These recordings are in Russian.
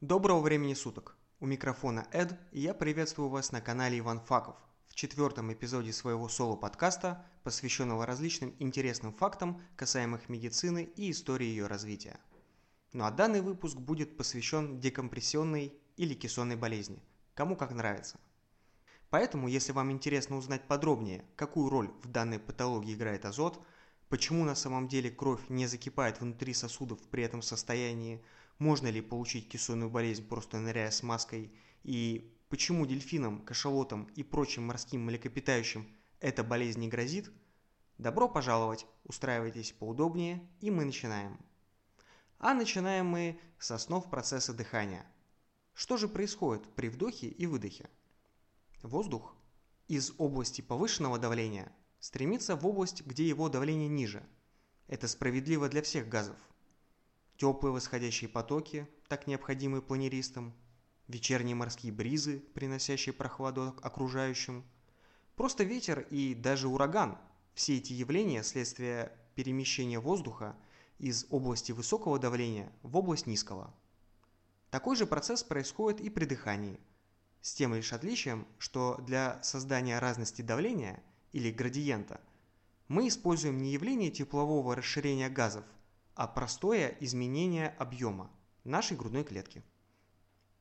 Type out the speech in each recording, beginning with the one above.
Доброго времени суток! У микрофона Эд, и я приветствую вас на канале Иван Факов в четвертом эпизоде своего соло-подкаста, посвященного различным интересным фактам, касаемых медицины и истории ее развития. Ну а данный выпуск будет посвящен декомпрессионной или кессонной болезни, кому как нравится. Поэтому, если вам интересно узнать подробнее, какую роль в данной патологии играет азот, почему на самом деле кровь не закипает внутри сосудов при этом состоянии, можно ли получить кессонную болезнь, просто ныряя с маской, и почему дельфинам, кашалотам и прочим морским млекопитающим эта болезнь не грозит, добро пожаловать, устраивайтесь поудобнее, и мы начинаем. А начинаем мы с основ процесса дыхания. Что же происходит при вдохе и выдохе? Воздух из области повышенного давления стремится в область, где его давление ниже. Это справедливо для всех газов теплые восходящие потоки, так необходимые планеристам, вечерние морские бризы, приносящие прохладу окружающим, просто ветер и даже ураган – все эти явления – следствие перемещения воздуха из области высокого давления в область низкого. Такой же процесс происходит и при дыхании, с тем лишь отличием, что для создания разности давления или градиента мы используем не явление теплового расширения газов – а простое изменение объема нашей грудной клетки.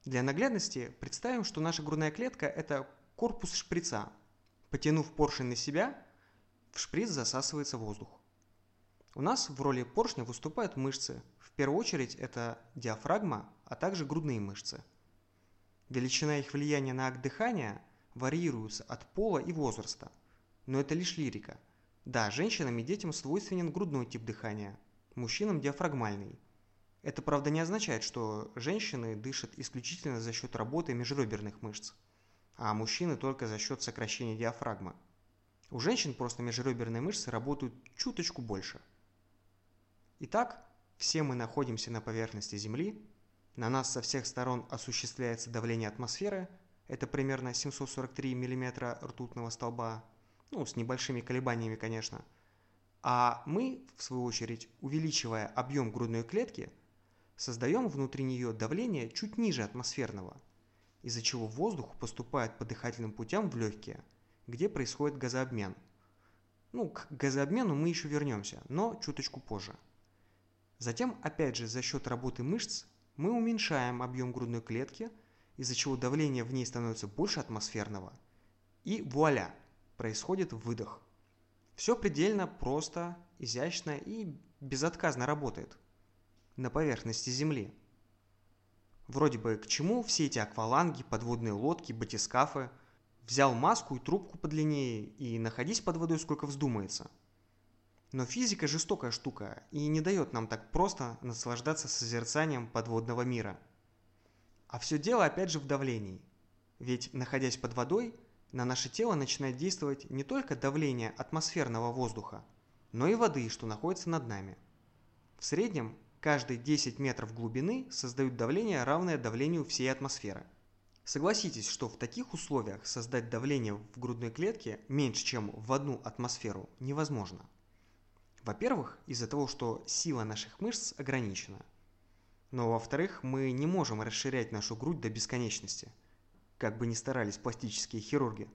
Для наглядности представим, что наша грудная клетка – это корпус шприца. Потянув поршень на себя, в шприц засасывается воздух. У нас в роли поршня выступают мышцы. В первую очередь это диафрагма, а также грудные мышцы. Величина их влияния на акт дыхания варьируется от пола и возраста. Но это лишь лирика. Да, женщинам и детям свойственен грудной тип дыхания – мужчинам диафрагмальный. Это, правда, не означает, что женщины дышат исключительно за счет работы межреберных мышц, а мужчины только за счет сокращения диафрагмы. У женщин просто межреберные мышцы работают чуточку больше. Итак, все мы находимся на поверхности Земли, на нас со всех сторон осуществляется давление атмосферы, это примерно 743 мм ртутного столба, ну, с небольшими колебаниями, конечно – а мы, в свою очередь, увеличивая объем грудной клетки, создаем внутри нее давление чуть ниже атмосферного, из-за чего воздух поступает по дыхательным путям в легкие, где происходит газообмен. Ну, к газообмену мы еще вернемся, но чуточку позже. Затем, опять же, за счет работы мышц мы уменьшаем объем грудной клетки, из-за чего давление в ней становится больше атмосферного. И вуаля, происходит выдох – все предельно просто, изящно и безотказно работает на поверхности Земли. Вроде бы к чему все эти акваланги, подводные лодки, батискафы? Взял маску и трубку подлиннее и находись под водой сколько вздумается. Но физика жестокая штука и не дает нам так просто наслаждаться созерцанием подводного мира. А все дело опять же в давлении. Ведь находясь под водой – на наше тело начинает действовать не только давление атмосферного воздуха, но и воды, что находится над нами. В среднем каждые 10 метров глубины создают давление, равное давлению всей атмосферы. Согласитесь, что в таких условиях создать давление в грудной клетке меньше, чем в одну атмосферу, невозможно. Во-первых, из-за того, что сила наших мышц ограничена. Но во-вторых, мы не можем расширять нашу грудь до бесконечности – как бы ни старались пластические хирурги.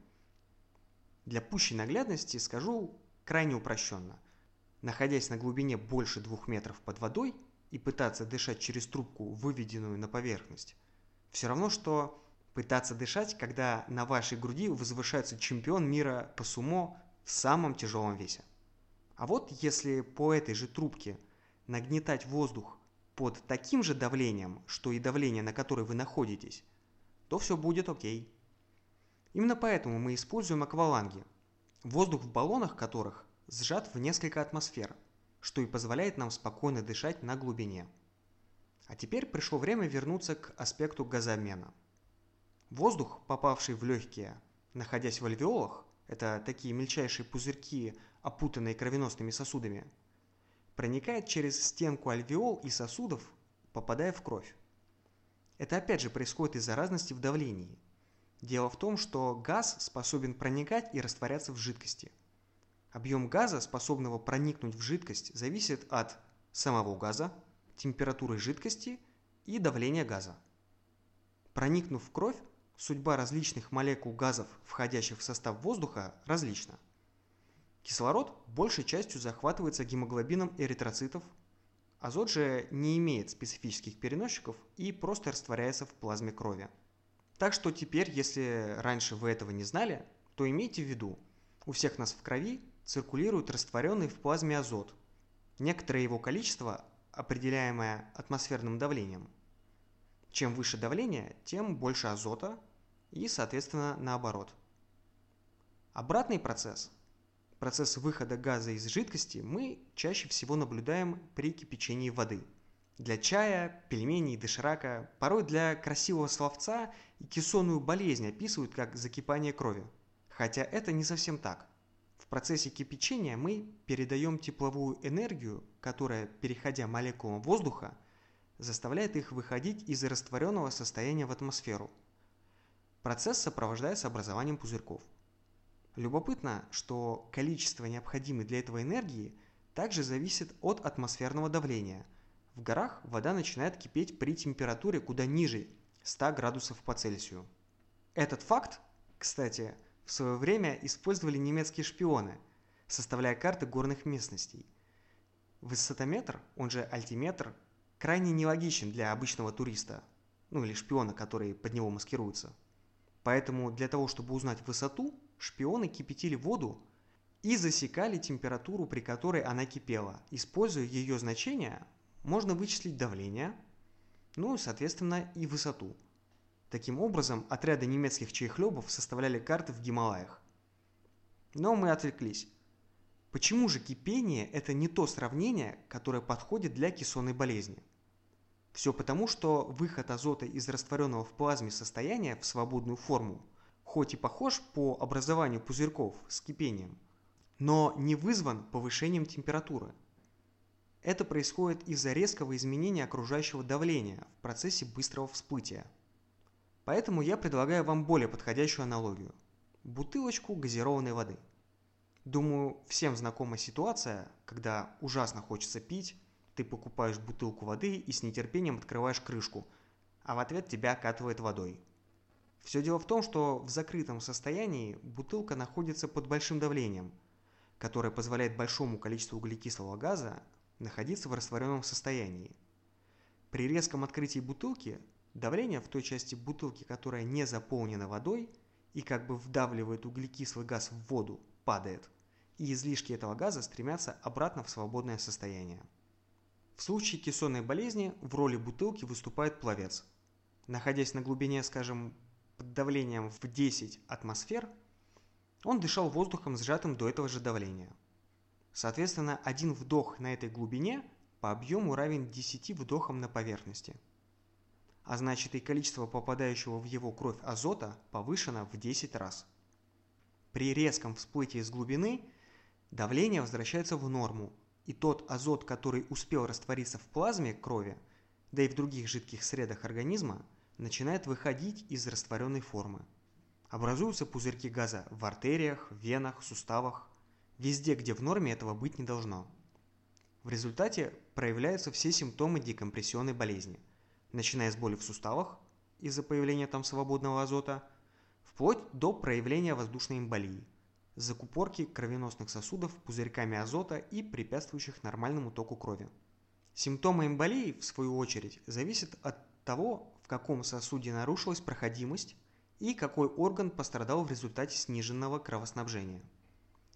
Для пущей наглядности скажу крайне упрощенно. Находясь на глубине больше двух метров под водой и пытаться дышать через трубку, выведенную на поверхность, все равно, что пытаться дышать, когда на вашей груди возвышается чемпион мира по сумо в самом тяжелом весе. А вот если по этой же трубке нагнетать воздух под таким же давлением, что и давление, на которое вы находитесь, то все будет окей. Именно поэтому мы используем акваланги, воздух в баллонах которых сжат в несколько атмосфер, что и позволяет нам спокойно дышать на глубине. А теперь пришло время вернуться к аспекту газообмена. Воздух, попавший в легкие, находясь в альвеолах, это такие мельчайшие пузырьки, опутанные кровеносными сосудами, проникает через стенку альвеол и сосудов, попадая в кровь. Это опять же происходит из-за разности в давлении. Дело в том, что газ способен проникать и растворяться в жидкости. Объем газа, способного проникнуть в жидкость, зависит от самого газа, температуры жидкости и давления газа. Проникнув в кровь, судьба различных молекул газов, входящих в состав воздуха, различна. Кислород большей частью захватывается гемоглобином эритроцитов, азот же не имеет специфических переносчиков и просто растворяется в плазме крови. Так что теперь, если раньше вы этого не знали, то имейте в виду, у всех нас в крови циркулирует растворенный в плазме азот. Некоторое его количество, определяемое атмосферным давлением. Чем выше давление, тем больше азота и, соответственно, наоборот. Обратный процесс, процесс выхода газа из жидкости, мы чаще всего наблюдаем при кипячении воды. Для чая, пельменей, доширака, порой для красивого словца и кессонную болезнь описывают как закипание крови. Хотя это не совсем так. В процессе кипячения мы передаем тепловую энергию, которая, переходя молекулам воздуха, заставляет их выходить из растворенного состояния в атмосферу. Процесс сопровождается образованием пузырьков. Любопытно, что количество необходимой для этого энергии также зависит от атмосферного давления. В горах вода начинает кипеть при температуре куда ниже 100 градусов по Цельсию. Этот факт, кстати, в свое время использовали немецкие шпионы, составляя карты горных местностей. Высотометр, он же альтиметр, крайне нелогичен для обычного туриста, ну или шпиона, который под него маскируется. Поэтому для того, чтобы узнать высоту, шпионы кипятили воду и засекали температуру, при которой она кипела. Используя ее значение, можно вычислить давление, ну и, соответственно, и высоту. Таким образом, отряды немецких чайхлебов составляли карты в Гималаях. Но мы отвлеклись. Почему же кипение – это не то сравнение, которое подходит для кессонной болезни? Все потому, что выход азота из растворенного в плазме состояния в свободную форму хоть и похож по образованию пузырьков с кипением, но не вызван повышением температуры. Это происходит из-за резкого изменения окружающего давления в процессе быстрого всплытия. Поэтому я предлагаю вам более подходящую аналогию. Бутылочку газированной воды. Думаю, всем знакома ситуация, когда ужасно хочется пить, ты покупаешь бутылку воды и с нетерпением открываешь крышку, а в ответ тебя окатывает водой. Все дело в том, что в закрытом состоянии бутылка находится под большим давлением, которое позволяет большому количеству углекислого газа находиться в растворенном состоянии. При резком открытии бутылки Давление в той части бутылки, которая не заполнена водой и как бы вдавливает углекислый газ в воду, падает, и излишки этого газа стремятся обратно в свободное состояние. В случае кессонной болезни в роли бутылки выступает пловец. Находясь на глубине, скажем, под давлением в 10 атмосфер, он дышал воздухом, сжатым до этого же давления. Соответственно, один вдох на этой глубине по объему равен 10 вдохам на поверхности – а значит и количество попадающего в его кровь азота повышено в 10 раз. При резком всплытии с глубины давление возвращается в норму, и тот азот, который успел раствориться в плазме крови, да и в других жидких средах организма, начинает выходить из растворенной формы. Образуются пузырьки газа в артериях, венах, суставах, везде, где в норме этого быть не должно. В результате проявляются все симптомы декомпрессионной болезни – начиная с боли в суставах из-за появления там свободного азота, вплоть до проявления воздушной эмболии, закупорки кровеносных сосудов пузырьками азота и препятствующих нормальному току крови. Симптомы эмболии, в свою очередь, зависят от того, в каком сосуде нарушилась проходимость и какой орган пострадал в результате сниженного кровоснабжения.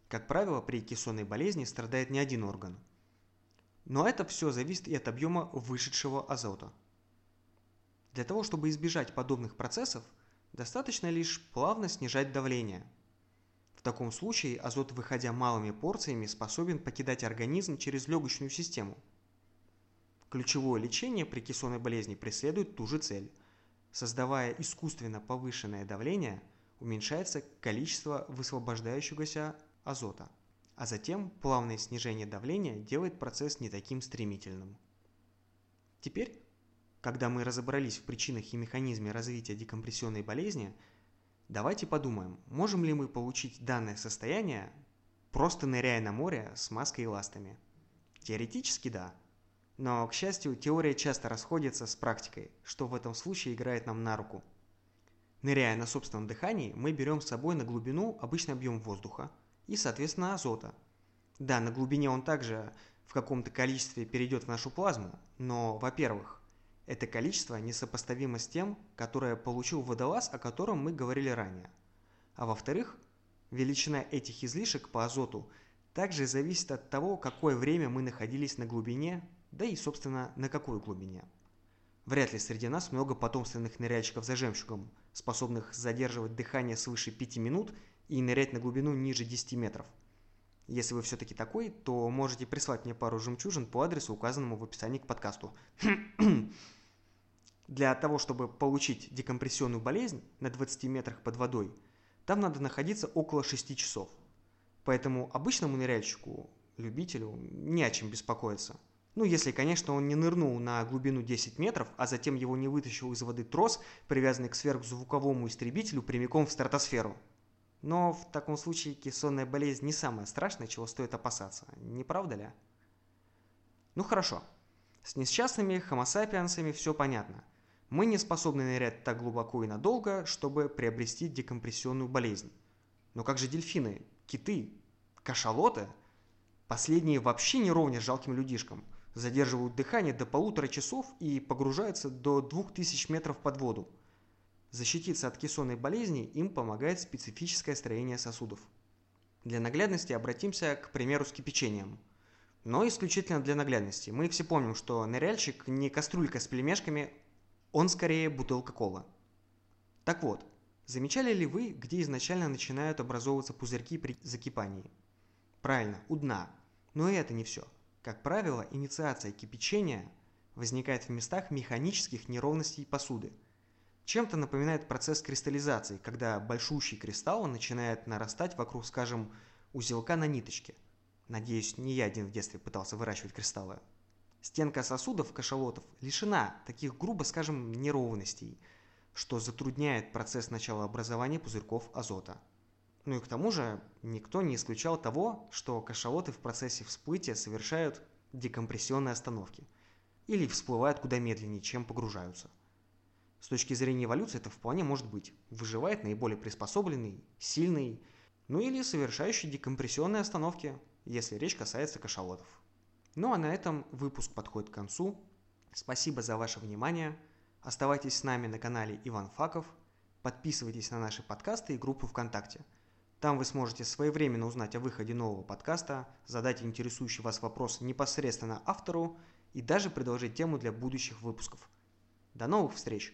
Как правило, при кессонной болезни страдает не один орган. Но это все зависит и от объема вышедшего азота. Для того, чтобы избежать подобных процессов, достаточно лишь плавно снижать давление. В таком случае азот, выходя малыми порциями, способен покидать организм через легочную систему. Ключевое лечение при кессонной болезни преследует ту же цель. Создавая искусственно повышенное давление, уменьшается количество высвобождающегося азота, а затем плавное снижение давления делает процесс не таким стремительным. Теперь когда мы разобрались в причинах и механизме развития декомпрессионной болезни, давайте подумаем, можем ли мы получить данное состояние, просто ныряя на море с маской и ластами. Теоретически да. Но, к счастью, теория часто расходится с практикой, что в этом случае играет нам на руку – Ныряя на собственном дыхании, мы берем с собой на глубину обычный объем воздуха и, соответственно, азота. Да, на глубине он также в каком-то количестве перейдет в нашу плазму, но, во-первых, это количество несопоставимо с тем, которое получил водолаз, о котором мы говорили ранее. А во-вторых, величина этих излишек по азоту также зависит от того, какое время мы находились на глубине, да и, собственно, на какой глубине. Вряд ли среди нас много потомственных ныряльщиков за жемчугом, способных задерживать дыхание свыше 5 минут и нырять на глубину ниже 10 метров. Если вы все-таки такой, то можете прислать мне пару жемчужин по адресу, указанному в описании к подкасту. Для того, чтобы получить декомпрессионную болезнь на 20 метрах под водой, там надо находиться около 6 часов. Поэтому обычному ныряльщику, любителю, не о чем беспокоиться – ну, если, конечно, он не нырнул на глубину 10 метров, а затем его не вытащил из воды трос, привязанный к сверхзвуковому истребителю прямиком в стратосферу. Но в таком случае кессонная болезнь не самое страшное, чего стоит опасаться, не правда ли? Ну хорошо, с несчастными хомосапиансами все понятно. Мы не способны нырять так глубоко и надолго, чтобы приобрести декомпрессионную болезнь. Но как же дельфины, киты, кашалоты? Последние вообще не ровня жалким людишкам – задерживают дыхание до полутора часов и погружаются до 2000 метров под воду. Защититься от кессонной болезни им помогает специфическое строение сосудов. Для наглядности обратимся к примеру с кипячением. Но исключительно для наглядности. Мы все помним, что ныряльщик не кастрюлька с племешками, он скорее бутылка кола. Так вот, замечали ли вы, где изначально начинают образовываться пузырьки при закипании? Правильно, у дна. Но и это не все – как правило, инициация кипячения возникает в местах механических неровностей посуды. Чем-то напоминает процесс кристаллизации, когда большущий кристалл начинает нарастать вокруг, скажем, узелка на ниточке. Надеюсь, не я один в детстве пытался выращивать кристаллы. Стенка сосудов кашалотов лишена таких, грубо скажем, неровностей, что затрудняет процесс начала образования пузырьков азота. Ну и к тому же никто не исключал того, что кашалоты в процессе всплытия совершают декомпрессионные остановки или всплывают куда медленнее, чем погружаются. С точки зрения эволюции это вполне может быть. Выживает наиболее приспособленный, сильный, ну или совершающий декомпрессионные остановки, если речь касается кашалотов. Ну а на этом выпуск подходит к концу. Спасибо за ваше внимание. Оставайтесь с нами на канале Иван Факов. Подписывайтесь на наши подкасты и группу ВКонтакте – там вы сможете своевременно узнать о выходе нового подкаста, задать интересующий вас вопрос непосредственно автору и даже предложить тему для будущих выпусков. До новых встреч!